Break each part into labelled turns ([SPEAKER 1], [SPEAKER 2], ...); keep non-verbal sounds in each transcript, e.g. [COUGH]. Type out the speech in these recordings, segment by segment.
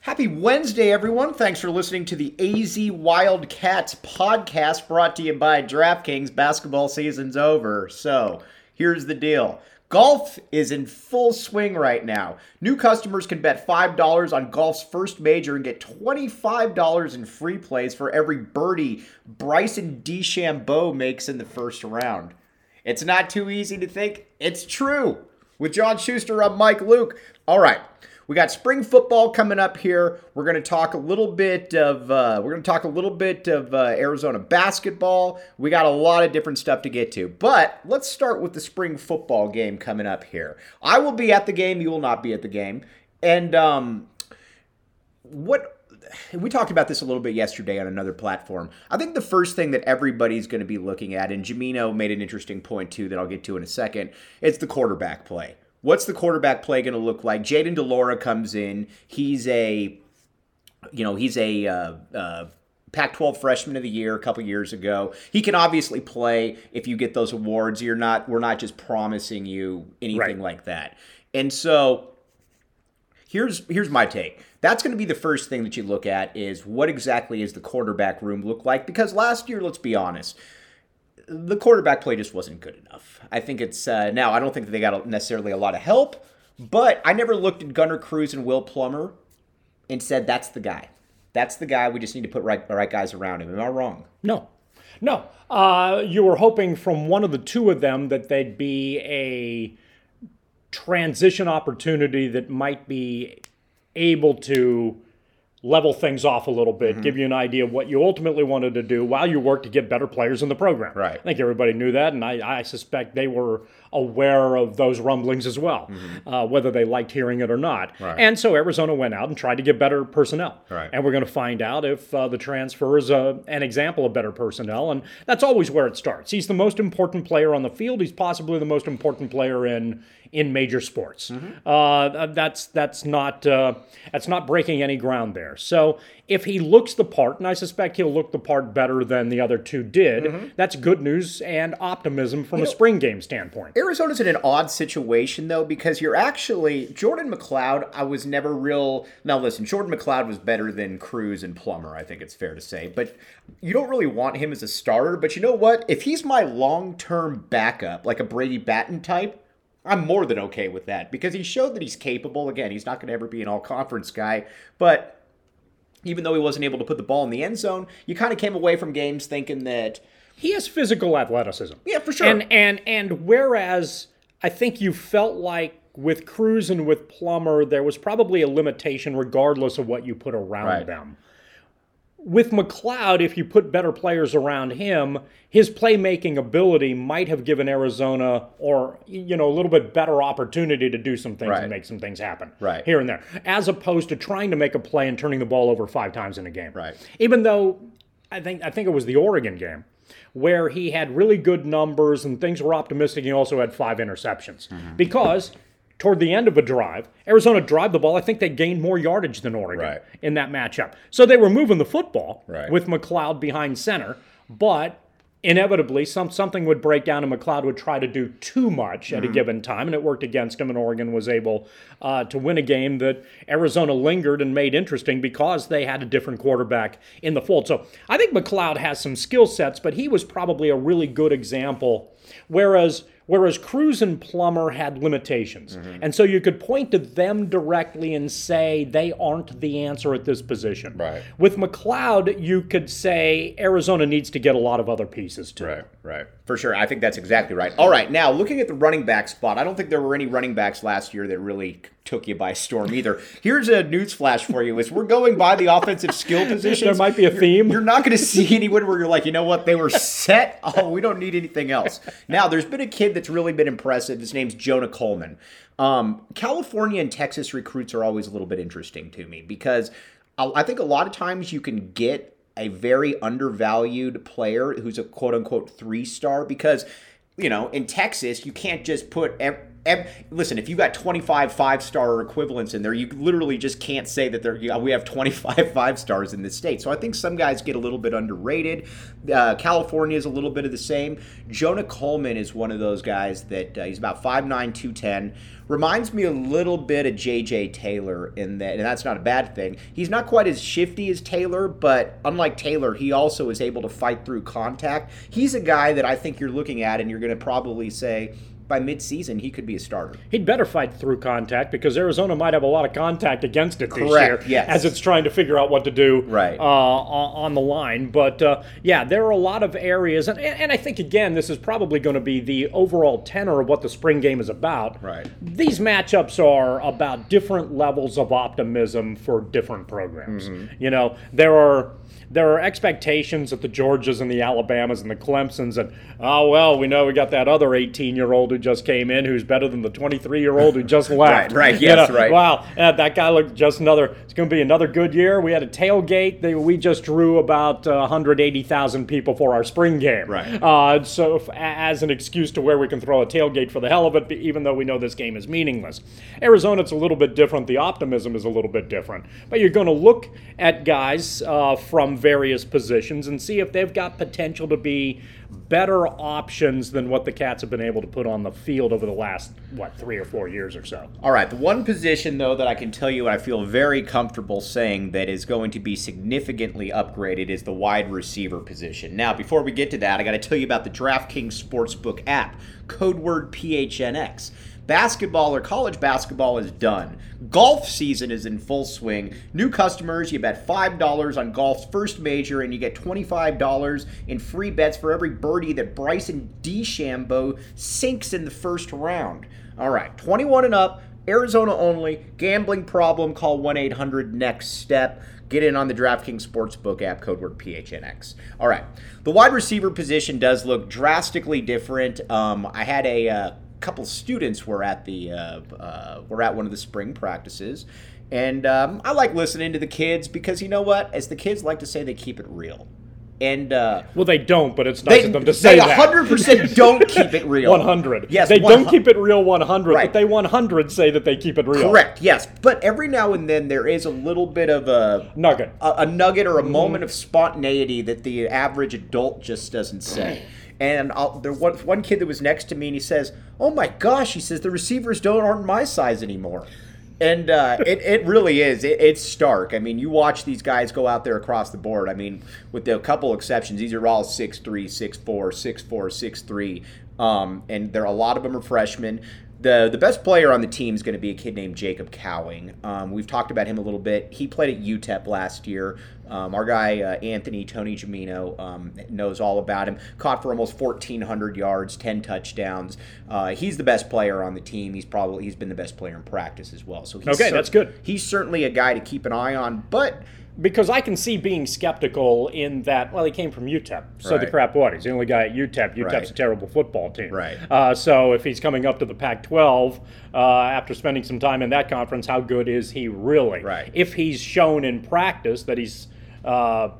[SPEAKER 1] Happy Wednesday, everyone. Thanks for listening to the AZ Wildcats podcast brought to you by DraftKings. Basketball season's over. So here's the deal. Golf is in full swing right now. New customers can bet $5 on golf's first major and get $25 in free plays for every birdie Bryson DeChambeau makes in the first round. It's not too easy to think it's true. With John Schuster, I'm Mike Luke. All right. We got spring football coming up here. We're going to talk a little bit of uh, we're going to talk a little bit of uh, Arizona basketball. We got a lot of different stuff to get to, but let's start with the spring football game coming up here. I will be at the game. You will not be at the game, and um, what we talked about this a little bit yesterday on another platform. I think the first thing that everybody's going to be looking at, and Gimino made an interesting point too that I'll get to in a second, it's the quarterback play. What's the quarterback play going to look like? Jayden de Laura comes in. He's a, you know, he's a uh, uh, Pac-12 Freshman of the Year a couple years ago. He can obviously play if you get those awards. You're not. We're not just promising you anything right. like that. And so, here's here's my take. That's going to be the first thing that you look at is what exactly is the quarterback room look like? Because last year, let's be honest, the quarterback play just wasn't good enough. I think it's uh, now. I don't think that they got necessarily a lot of help, but I never looked at Gunnar Cruz and Will Plummer and said that's the guy. That's the guy. We just need to put right right guys around him. Am I wrong?
[SPEAKER 2] No, no. Uh, you were hoping from one of the two of them that they'd be a transition opportunity that might be able to level things off a little bit, mm-hmm. give you an idea of what you ultimately wanted to do while you work to get better players in the program.
[SPEAKER 1] Right.
[SPEAKER 2] I think everybody knew that, and I, I suspect they were aware of those rumblings as well, mm-hmm. uh, whether they liked hearing it or not.
[SPEAKER 1] Right.
[SPEAKER 2] And so Arizona went out and tried to get better personnel.
[SPEAKER 1] Right.
[SPEAKER 2] And we're going to find out if uh, the transfer is a, an example of better personnel, and that's always where it starts. He's the most important player on the field. He's possibly the most important player in in major sports. Mm-hmm. Uh, that's that's not uh, that's not breaking any ground there. So if he looks the part, and I suspect he'll look the part better than the other two did, mm-hmm. that's good news and optimism from you a know, spring game standpoint.
[SPEAKER 1] Arizona's in an odd situation though because you're actually Jordan McCloud. I was never real. Now listen, Jordan McCloud was better than Cruz and Plummer. I think it's fair to say, but you don't really want him as a starter. But you know what? If he's my long-term backup, like a Brady Batten type I'm more than okay with that because he showed that he's capable. Again, he's not going to ever be an all conference guy, but even though he wasn't able to put the ball in the end zone, you kind of came away from games thinking that
[SPEAKER 2] he has physical athleticism.
[SPEAKER 1] Yeah, for sure.
[SPEAKER 2] And and and whereas I think you felt like with Cruz and with Plummer, there was probably a limitation regardless of what you put around right. them with McCloud, if you put better players around him, his playmaking ability might have given Arizona or you know a little bit better opportunity to do some things
[SPEAKER 1] right.
[SPEAKER 2] and make some things happen
[SPEAKER 1] right.
[SPEAKER 2] here and there, as opposed to trying to make a play and turning the ball over five times in a game.
[SPEAKER 1] Right.
[SPEAKER 2] Even though I think I think it was the Oregon game where he had really good numbers and things were optimistic. He also had five interceptions mm-hmm. because toward the end of a drive, Arizona drive the ball. I think they gained more yardage than Oregon
[SPEAKER 1] Right.
[SPEAKER 2] in that matchup. So they were moving the football
[SPEAKER 1] Right.
[SPEAKER 2] with McCloud behind center, but inevitably some something would break down and McCloud would try to do too much
[SPEAKER 1] Mm-hmm.
[SPEAKER 2] at a given time, and it worked against him. And Oregon was able uh, to win a game that Arizona lingered and made interesting because they had a different quarterback in the fold. So I think McCloud has some skill sets, but he was probably a really good example. Whereas Whereas Cruz and Plummer had limitations.
[SPEAKER 1] Mm-hmm.
[SPEAKER 2] And so you could point to them directly and say they aren't the answer at this position.
[SPEAKER 1] Right.
[SPEAKER 2] With McCloud, you could say Arizona needs to get a lot of other pieces too.
[SPEAKER 1] Right, right. For sure. I think that's exactly right. All right, now looking at the running back spot, I don't think there were any running backs last year that really took you by storm either. [LAUGHS] Here's a news flash for you: is we're going by the offensive skill [LAUGHS] positions.
[SPEAKER 2] There might be a theme.
[SPEAKER 1] You're not going to see [LAUGHS] anyone where you're like, you know what, they were set. Oh, we don't need anything else. Now, there's been a kid that's really been impressive. His name's Jonah Coleman. Um, California and Texas recruits are always a little bit interesting to me because I I think a lot of times you can get a very undervalued player who's a quote unquote three star because you know in Texas you can't just put listen if you got 25 five star equivalents in there you literally just can't say that there yeah, we have 25 [LAUGHS] five stars in this state so I think some guys get a little bit underrated uh, California is a little bit of the same Jonah Coleman is one of those guys that uh, he's about 5'9 210 reminds me a little bit of JJ Taylor in that, and that's not a bad thing. He's not quite as shifty as Taylor, but unlike Taylor, he also is able to fight through contact. He's a guy that I think you're looking at, and you're going to probably say by midseason he could be a starter.
[SPEAKER 2] He'd better fight through contact because Arizona might have a lot of contact against it this
[SPEAKER 1] Correct,
[SPEAKER 2] year
[SPEAKER 1] yes.
[SPEAKER 2] as it's trying to figure out what to do
[SPEAKER 1] Right.
[SPEAKER 2] uh, on on the line. But uh, yeah, there are a lot of areas, and, and I think again this is probably going to be the overall tenor of what the spring game is about.
[SPEAKER 1] Right.
[SPEAKER 2] These matchups are about different levels of optimism for different programs.
[SPEAKER 1] Mm-hmm.
[SPEAKER 2] You know, there are there are expectations that the Georgias and the Alabamas and the Clemsons and oh well, we know we got that other 18 year old who just came in who's better than the 23 year old who just [LAUGHS] left.
[SPEAKER 1] right,
[SPEAKER 2] You
[SPEAKER 1] yes,
[SPEAKER 2] know,
[SPEAKER 1] right.
[SPEAKER 2] Wow, that guy looked just another. Going to be another good year. We had a tailgate. They, we just drew about uh, 180,000 people for our spring game.
[SPEAKER 1] Right.
[SPEAKER 2] Uh, so if, as an excuse to where we can throw a tailgate for the hell of it, even though we know this game is meaningless. Arizona, it's a little bit different. The optimism is a little bit different. But you're going to look at guys uh, from various positions and see if they've got potential to be better options than what the Cats have been able to put on the field over the last, what, three or four years or so.
[SPEAKER 1] All right, the one position though that I can tell you I feel very comfortable saying that is going to be significantly upgraded is the wide receiver position. Now, before we get to that, I got to tell you about the DraftKings Sportsbook app, code word PHNX. Basketball or college basketball is done. Golf season is in full swing. New customers, you bet $5 on golf's first major, and you get $25 in free bets for every birdie that Bryson DeChambeau sinks in the first round. All right, 21 and up, Arizona only. Gambling problem, call 1 800 NEXT STEP. Get in on the DraftKings Sportsbook app, code word PHNX. All right, the wide receiver position does look drastically different. Um, I had a uh, couple students were at the uh, uh, were at one of the spring practices, and um, I like listening to the kids because you know what? As the kids like to say, they keep it real. And uh,
[SPEAKER 2] Well, they don't, but it's nice
[SPEAKER 1] they,
[SPEAKER 2] of them to say
[SPEAKER 1] they
[SPEAKER 2] that.
[SPEAKER 1] 100% [LAUGHS] don't keep it real.
[SPEAKER 2] 100.
[SPEAKER 1] Yes,
[SPEAKER 2] They
[SPEAKER 1] 100.
[SPEAKER 2] don't keep it real 100,
[SPEAKER 1] Right.
[SPEAKER 2] but they 100 say that they keep it real.
[SPEAKER 1] Correct. Yes, but every now and then there is a little bit of a
[SPEAKER 2] Nugget.
[SPEAKER 1] a, a nugget or a moment of spontaneity that the average adult just doesn't say. And I'll, there one one kid that was next to me, and he says, "Oh my gosh!" He says, "The receivers don't aren't my size anymore." And uh, it, it really is. It, it's stark. I mean, you watch these guys go out there across the board. I mean, with a couple exceptions, these are all 6'3", 6'4", 6'4", 6'3", um, and there a lot of them are freshmen. The the best player on the team is going to be a kid named Jacob Cowing. Um, we've talked about him a little bit. He played at UTEP last year. Um, our guy uh, Anthony Tony Gimino um, knows all about him. Caught for almost 1,400 yards, 10 touchdowns. Uh, he's the best player on the team. He's probably he's been the best player in practice as well. So he's
[SPEAKER 2] Okay, that's good.
[SPEAKER 1] He's certainly a guy to keep an eye on. But
[SPEAKER 2] Because I can see being skeptical in that, well, he came from UTEP. So the crap what? He's the only guy at UTEP. UTEP's
[SPEAKER 1] Right.
[SPEAKER 2] a terrible football team.
[SPEAKER 1] Right.
[SPEAKER 2] Uh, so if he's coming up to the Pac 12 uh, after spending some time in that conference, how good is he really?
[SPEAKER 1] Right.
[SPEAKER 2] If he's shown in practice that he's. Uh,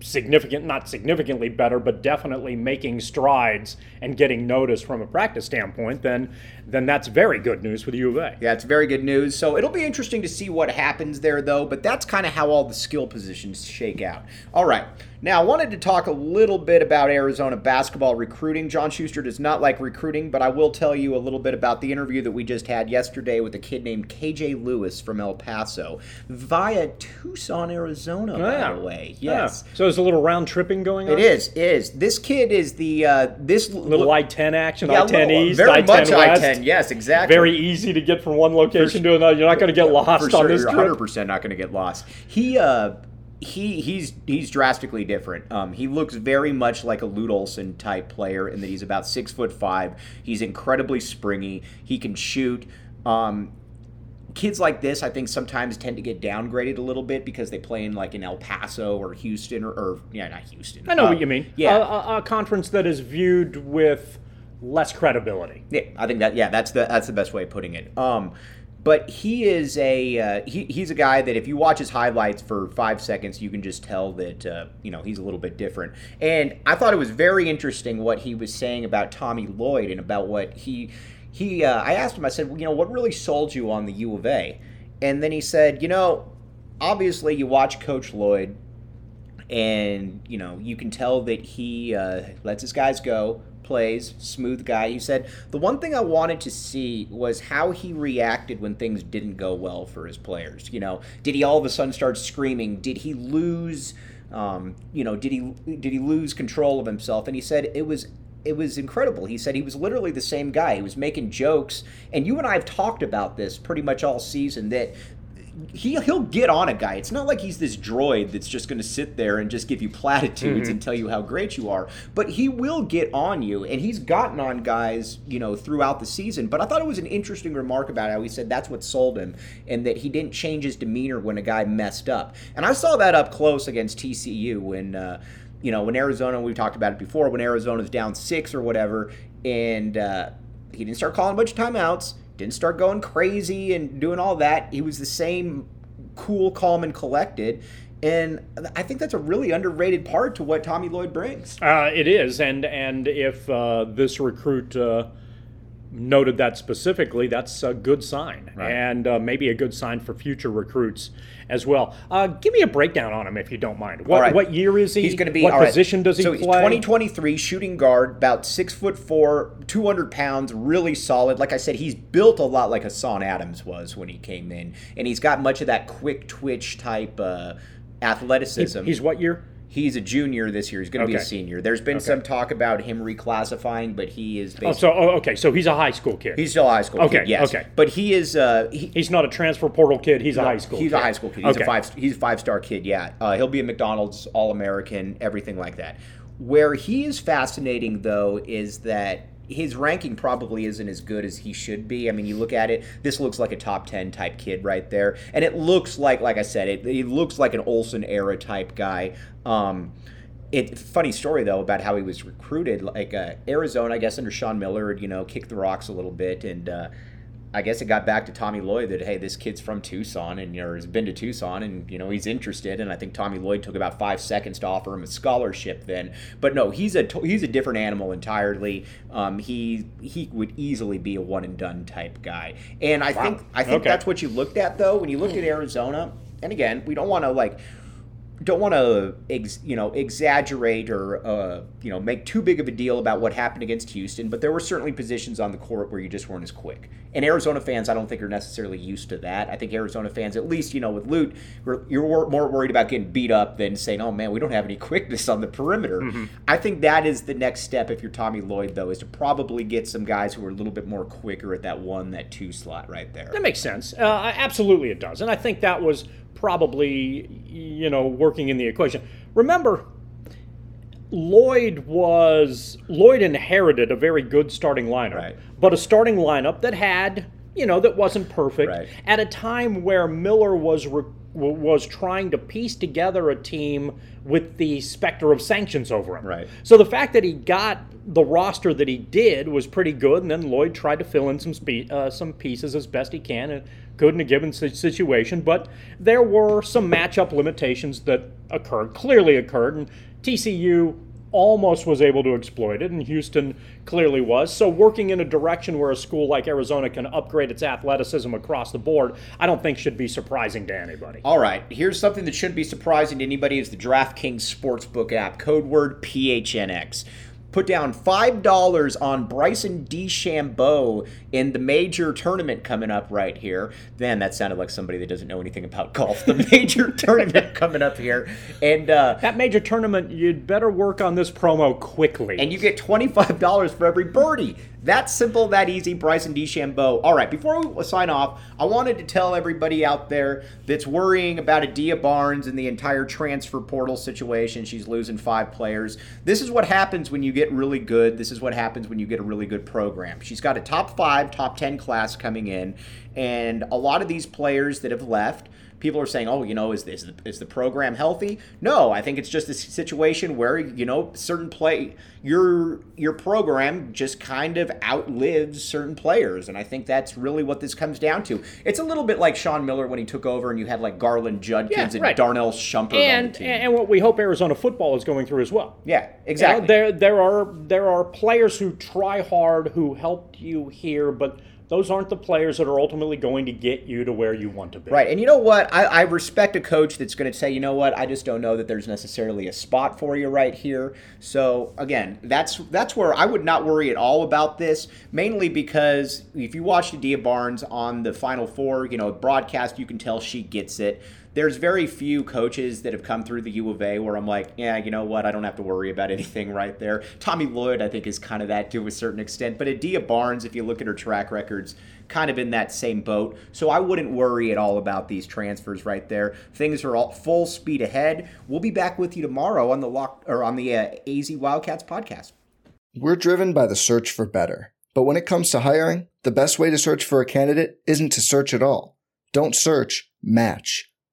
[SPEAKER 2] significant, not significantly better, but definitely making strides and getting noticed from a practice standpoint, then then that's very good news for the U of A.
[SPEAKER 1] Yeah, it's very good news. So it'll be interesting to see what happens there, though. But that's kind of how all the skill positions shake out. All right. Now, I wanted to talk a little bit about Arizona basketball recruiting. John Schuster does not like recruiting, but I will tell you a little bit about the interview that we just had yesterday with a kid named KJ Lewis from El Paso via Tucson, Arizona, by the way. Yes.
[SPEAKER 2] Yeah. So there's a little round tripping going on?
[SPEAKER 1] It is. Is. This kid is the, uh, this
[SPEAKER 2] little I 10 action, I 10 East,
[SPEAKER 1] very
[SPEAKER 2] I-10
[SPEAKER 1] much
[SPEAKER 2] West.
[SPEAKER 1] I 10, yes, exactly.
[SPEAKER 2] Very easy to get from one location to another. You're not going to get lost
[SPEAKER 1] For sure,
[SPEAKER 2] on this
[SPEAKER 1] you're
[SPEAKER 2] trip.
[SPEAKER 1] 100% not going to get lost. He, uh, he he's he's drastically different. Um, he looks very much like a Lute Olson type player in that he's about six foot five. He's incredibly springy. He can shoot. Um, kids like this, I think, sometimes tend to get downgraded a little bit because they play in like in El Paso or Houston or, or yeah, not Houston.
[SPEAKER 2] I know
[SPEAKER 1] Uh,
[SPEAKER 2] what you mean.
[SPEAKER 1] Yeah,
[SPEAKER 2] A, a, a conference that is viewed with less credibility.
[SPEAKER 1] Yeah, I think that yeah, that's the that's the best way of putting it. Um, but he is a uh, he, he's a guy that if you watch his highlights for five seconds, you can just tell that uh, you know he's a little bit different. And I thought it was very interesting what he was saying about Tommy Lloyd and about what he he. Uh, I asked him. I said, well, you know, what really sold you on the U of A? And then he said, you know, obviously you watch Coach Lloyd and you know you can tell that he uh, lets his guys go plays smooth guy he said the one thing i wanted to see was how he reacted when things didn't go well for his players you know did he all of a sudden start screaming did he lose um, you know did he did he lose control of himself and he said it was it was incredible. He said he was literally the same guy. He was making jokes, and you and I have talked about this pretty much all season that he he'll get on a guy. It's not like he's this droid that's just going to sit there and just give you [LAUGHS] platitudes and tell you how great you are. But he will get on you, and he's gotten on guys, you know, throughout the season. But I thought it was an interesting remark about how he said that's what sold him, and that he didn't change his demeanor when a guy messed up. And I saw that up close against TCU when. Uh, you know, when Arizona, we've talked about it before, when Arizona's down six or whatever, and uh, he didn't start calling a bunch of timeouts, didn't start going crazy and doing all that. He was the same cool, calm, and collected. And I think that's a really underrated part to what Tommy Lloyd brings.
[SPEAKER 2] Uh, it is, and and if uh, this recruit uh, noted that specifically, that's a good sign,
[SPEAKER 1] Right.
[SPEAKER 2] and uh, maybe a good sign for future recruits as well. Uh, give me a breakdown on him if you don't mind. What,
[SPEAKER 1] right.
[SPEAKER 2] what year is he?
[SPEAKER 1] He's going to be.
[SPEAKER 2] What
[SPEAKER 1] all right,
[SPEAKER 2] position does he
[SPEAKER 1] so
[SPEAKER 2] play?
[SPEAKER 1] he's 2023 shooting guard, about six foot four, 200 pounds, really solid. Like I said, he's built a lot like Hassan Adams was when he came in, and he's got much of that quick twitch type uh, athleticism.
[SPEAKER 2] He's what year?
[SPEAKER 1] He's a junior this year. He's going to be a senior. There's been some talk about him reclassifying, but he is
[SPEAKER 2] Oh, so oh, okay, so he's a high school kid.
[SPEAKER 1] he's still a high school
[SPEAKER 2] Okay,
[SPEAKER 1] kid. Yes,
[SPEAKER 2] okay.
[SPEAKER 1] But he is uh, he,
[SPEAKER 2] He's not a transfer portal kid. He's a high school.
[SPEAKER 1] He's
[SPEAKER 2] kid.
[SPEAKER 1] a high school kid. He's
[SPEAKER 2] okay.
[SPEAKER 1] a five. He's a five star kid. Yeah, uh, he'll be a McDonald's All American, everything like that. Where he is fascinating though is that his ranking probably isn't as good as he should be. I mean, you look at it. This looks like a top ten type kid right there, and it looks like, like I said, it, it looks like an Olson era type guy. Um, it funny story though about how he was recruited. Like uh, Arizona, I guess under Sean Miller, you know, kicked the rocks a little bit, and uh, I guess it got back to Tommy Lloyd that hey, this kid's from Tucson and know has been to Tucson and you know he's interested. And I think Tommy Lloyd took about five seconds to offer him a scholarship then. But no, he's a he's a different animal entirely. Um, he he would easily be a one and done type guy. And I think I think
[SPEAKER 2] Okay.
[SPEAKER 1] that's what you looked at though when you looked at Arizona. And again, we don't want to like don't want to ex, you know exaggerate or uh, you know make too big of a deal about what happened against Houston, but there were certainly positions on the court where you just weren't as quick. And Arizona fans, I don't think are necessarily used to that. I think Arizona fans, at least you know with Lute, we're- you're more worried about getting beat up than saying, "Oh man, we don't have any [LAUGHS] quickness on the perimeter." I think that is the next step if you're Tommy Lloyd, though, is to probably get some guys who are a little bit more quicker at that one, that two slot right there.
[SPEAKER 2] That makes sense. Uh, absolutely, it does, and I think that was probably you know working in the equation. Remember, Lloyd was Lloyd inherited a very good starting lineup,
[SPEAKER 1] Right.
[SPEAKER 2] but a starting lineup that had you know that wasn't perfect
[SPEAKER 1] Right.
[SPEAKER 2] at a time where Miller was re- was trying to piece together a team with the specter of sanctions over him.
[SPEAKER 1] Right.
[SPEAKER 2] So the fact that he got the roster that he did was pretty good, and then Lloyd tried to fill in some spe- uh, some pieces as best he can, and good in a given situation, but there were some matchup limitations that occurred, clearly occurred, and TCU almost was able to exploit it, and Houston clearly was. So, working in a direction where a school like Arizona can upgrade its athleticism across the board, I don't think should be surprising to anybody.
[SPEAKER 1] All right, here's something that shouldn't be surprising to anybody: is the DraftKings Sportsbook app, code word PHNX put down $5 on Bryson DeChambeau in the major tournament coming up right here. Then that sounded like somebody that doesn't know anything about golf. The [LAUGHS] major tournament coming up here. And uh,
[SPEAKER 2] that major tournament, you'd better work on this promo quickly.
[SPEAKER 1] And you get $25 for every birdie. That simple, that easy. Bryson DeChambeau. All right, before we sign off, I wanted to tell everybody out there that's worrying about Adia Barnes and the entire transfer portal situation. She's losing five players. This is what happens when you get really good. This is what happens when you get a really good program. She's got a top five, top 10 class coming in, and a lot of these players that have left people are saying, "Oh, you know, is this is the, is the program healthy?" No, I think it's just a situation where you know certain play your your program just kind of outlives certain players, and I think that's really what this comes down to. It's a little bit like Sean Miller when he took over, and you had like Garland Judkins yeah, and. Darnell Shumpert
[SPEAKER 2] and,
[SPEAKER 1] on the team.
[SPEAKER 2] and what we hope Arizona football is going through as well.
[SPEAKER 1] Yeah, exactly.
[SPEAKER 2] You know, there there are there are players who try hard who helped you here, but those aren't the players that are ultimately going to get you to where you want to be.
[SPEAKER 1] Right. And you know what? I, I respect a coach that's going to say, you know what, I just don't know that there's necessarily a spot for you right here. So again, that's that's where I would not worry at all about this, mainly because if you watched Adia Barnes on the Final Four, you know, broadcast, you can tell she gets it there's very few coaches that have come through the U of A where I'm like, yeah, you know what, I don't have to worry about [LAUGHS] anything right there. Tommy Lloyd, I think, is kind of that to a certain extent. But Adia Barnes, if you look at her track records, kind of in that same boat. So I wouldn't worry at all about these transfers right there. Things are all full speed ahead. We'll be back with you tomorrow on the lock or on the uh, AZ Wildcats podcast.
[SPEAKER 3] We're driven by the search for better. But when it comes to hiring, the best way to search for a candidate isn't to search at all. Don't search, match